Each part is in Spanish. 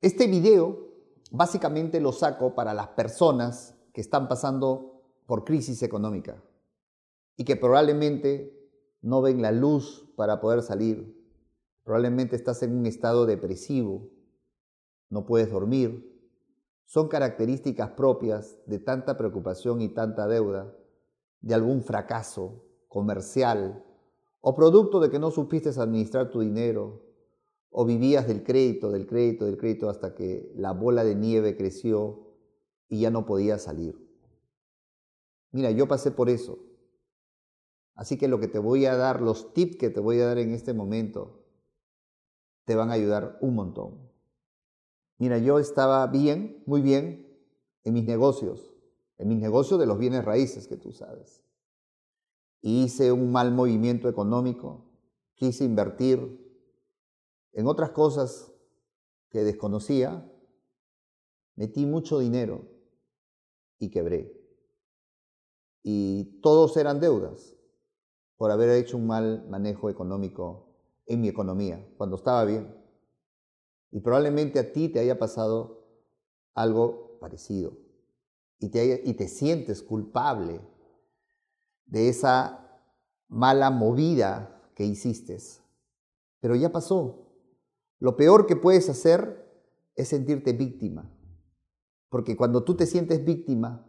Este video básicamente lo saco para las personas que están pasando por crisis económica y que probablemente no ven la luz para poder salir. Probablemente estás en un estado depresivo, no puedes dormir. Son características propias de tanta preocupación y tanta deuda, de algún fracaso comercial o producto de que no supiste administrar tu dinero o vivías del crédito, del crédito, del crédito hasta que la bola de nieve creció y ya no podías salir. Mira, yo pasé por eso. Así que lo que te voy a dar, los tips que te voy a dar en este momento, te van a ayudar un montón. Mira, yo estaba bien, muy bien, en mis negocios, en mis negocios de los bienes raíces que tú sabes. hice un mal movimiento económico, quise invertir en otras cosas que desconocía, metí mucho dinero y quebré. Y todos eran deudas por haber hecho un mal manejo económico en mi economía, cuando estaba bien. Y probablemente a ti te haya pasado algo parecido y te, y te sientes culpable de esa mala movida que hiciste. Pero ya pasó. Lo peor que puedes hacer es sentirte víctima. Porque cuando tú te sientes víctima,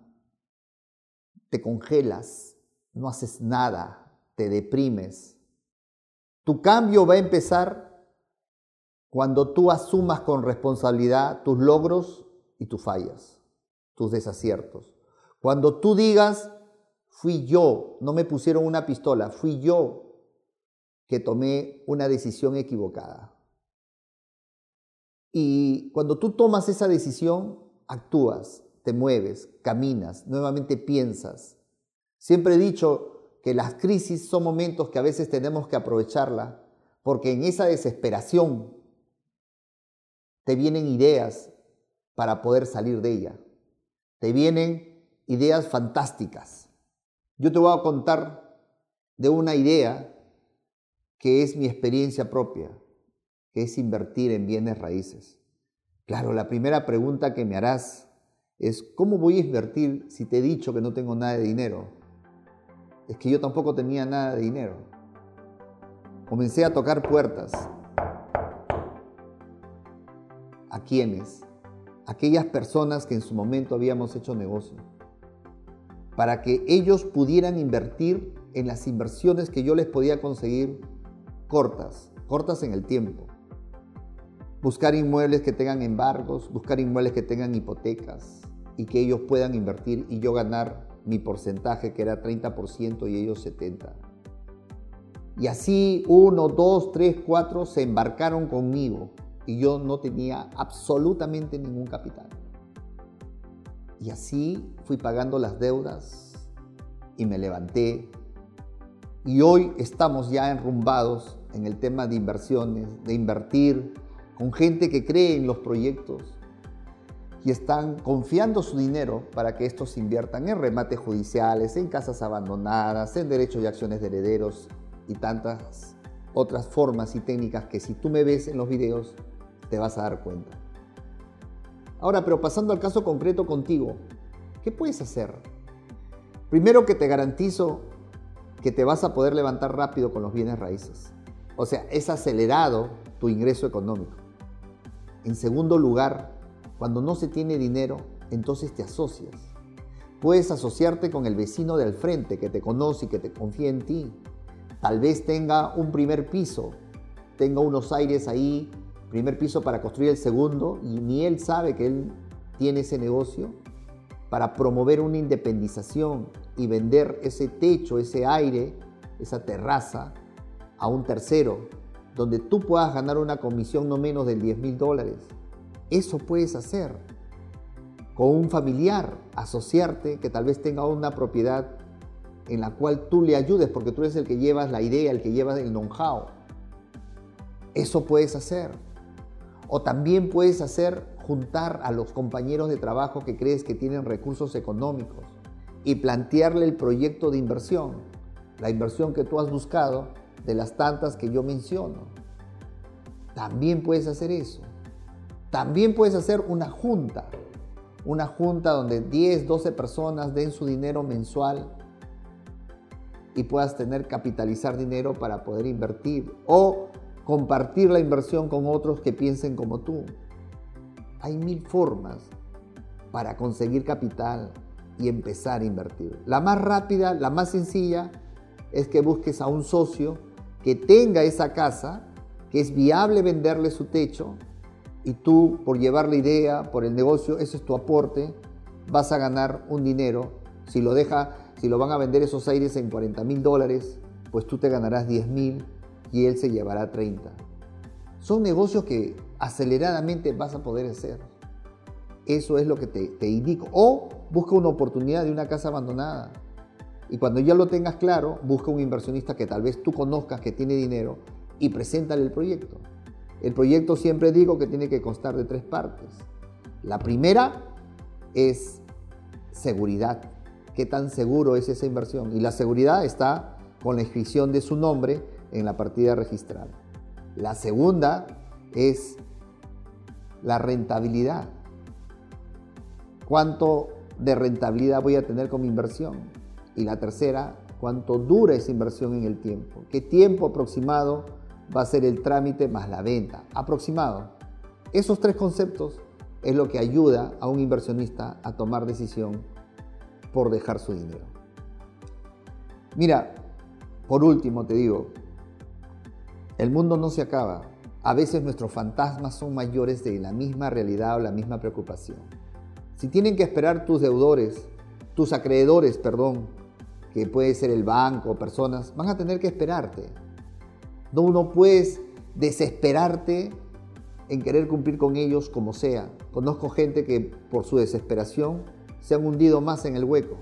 te congelas, no haces nada, te deprimes. Tu cambio va a empezar cuando tú asumas con responsabilidad tus logros y tus fallas, tus desaciertos. Cuando tú digas, fui yo, no me pusieron una pistola, fui yo que tomé una decisión equivocada. Y cuando tú tomas esa decisión, actúas, te mueves, caminas, nuevamente piensas. Siempre he dicho que las crisis son momentos que a veces tenemos que aprovecharla porque en esa desesperación te vienen ideas para poder salir de ella. Te vienen ideas fantásticas. Yo te voy a contar de una idea que es mi experiencia propia es invertir en bienes raíces. Claro, la primera pregunta que me harás es, ¿cómo voy a invertir si te he dicho que no tengo nada de dinero? Es que yo tampoco tenía nada de dinero. Comencé a tocar puertas. ¿A quiénes? Aquellas personas que en su momento habíamos hecho negocio. Para que ellos pudieran invertir en las inversiones que yo les podía conseguir cortas, cortas en el tiempo buscar inmuebles que tengan embargos, buscar inmuebles que tengan hipotecas y que ellos puedan invertir y yo ganar mi porcentaje que era 30% y ellos 70%. Y así uno, dos, tres, cuatro se embarcaron conmigo y yo no tenía absolutamente ningún capital. Y así fui pagando las deudas y me levanté. Y hoy estamos ya enrumbados en el tema de inversiones, de invertir, con gente que cree en los proyectos y están confiando su dinero para que estos inviertan en remates judiciales, en casas abandonadas, en derechos y acciones de herederos y tantas otras formas y técnicas que si tú me ves en los videos te vas a dar cuenta. Ahora, pero pasando al caso concreto contigo, ¿qué puedes hacer? Primero que te garantizo que te vas a poder levantar rápido con los bienes raíces. O sea, es acelerado tu ingreso económico. En segundo lugar, cuando no se tiene dinero, entonces te asocias. Puedes asociarte con el vecino del frente que te conoce y que te confía en ti. Tal vez tenga un primer piso, tenga unos aires ahí, primer piso para construir el segundo, y ni él sabe que él tiene ese negocio para promover una independización y vender ese techo, ese aire, esa terraza a un tercero donde tú puedas ganar una comisión no menos de 10 mil dólares. Eso puedes hacer. Con un familiar, asociarte que tal vez tenga una propiedad en la cual tú le ayudes porque tú eres el que llevas la idea, el que llevas el know-how. Eso puedes hacer. O también puedes hacer juntar a los compañeros de trabajo que crees que tienen recursos económicos y plantearle el proyecto de inversión, la inversión que tú has buscado de las tantas que yo menciono. También puedes hacer eso. También puedes hacer una junta, una junta donde 10, 12 personas den su dinero mensual y puedas tener capitalizar dinero para poder invertir o compartir la inversión con otros que piensen como tú. Hay mil formas para conseguir capital y empezar a invertir. La más rápida, la más sencilla, es que busques a un socio que tenga esa casa, que es viable venderle su techo, y tú, por llevar la idea, por el negocio, ese es tu aporte, vas a ganar un dinero. Si lo deja, si lo van a vender esos aires en 40 mil dólares, pues tú te ganarás 10 mil y él se llevará 30. Son negocios que aceleradamente vas a poder hacer. Eso es lo que te, te indico. O busca una oportunidad de una casa abandonada. Y cuando ya lo tengas claro, busca un inversionista que tal vez tú conozcas que tiene dinero y preséntale el proyecto. El proyecto siempre digo que tiene que constar de tres partes. La primera es seguridad. ¿Qué tan seguro es esa inversión? Y la seguridad está con la inscripción de su nombre en la partida registrada. La segunda es la rentabilidad. ¿Cuánto de rentabilidad voy a tener con mi inversión? Y la tercera, ¿cuánto dura esa inversión en el tiempo? ¿Qué tiempo aproximado va a ser el trámite más la venta? Aproximado. Esos tres conceptos es lo que ayuda a un inversionista a tomar decisión por dejar su dinero. Mira, por último te digo, el mundo no se acaba. A veces nuestros fantasmas son mayores de la misma realidad o la misma preocupación. Si tienen que esperar tus deudores, tus acreedores, perdón, que puede ser el banco personas, van a tener que esperarte. No, no puedes desesperarte en querer cumplir con ellos como sea. Conozco gente que por su desesperación se han hundido más en el hueco.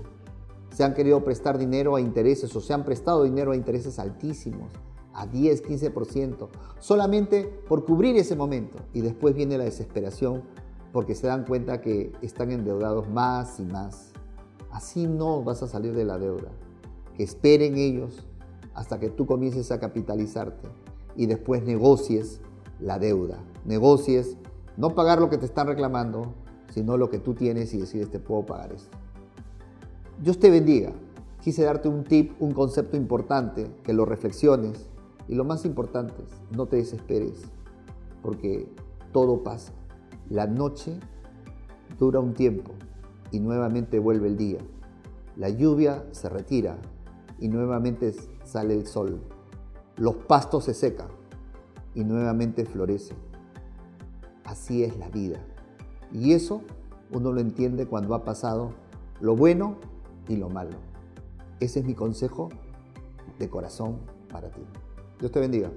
Se han querido prestar dinero a intereses o se han prestado dinero a intereses altísimos a 10, 15%, solamente por cubrir ese momento. Y después viene la desesperación porque se dan cuenta que están endeudados más y más. Así no vas a salir de la deuda. Que esperen ellos hasta que tú comiences a capitalizarte y después negocies la deuda. Negocies no pagar lo que te están reclamando, sino lo que tú tienes y decides te puedo pagar esto. Dios te bendiga. Quise darte un tip, un concepto importante, que lo reflexiones y lo más importante es, no te desesperes, porque todo pasa. La noche dura un tiempo y nuevamente vuelve el día. La lluvia se retira y nuevamente sale el sol. Los pastos se secan y nuevamente florece. Así es la vida. Y eso uno lo entiende cuando ha pasado lo bueno y lo malo. Ese es mi consejo de corazón para ti. Dios te bendiga.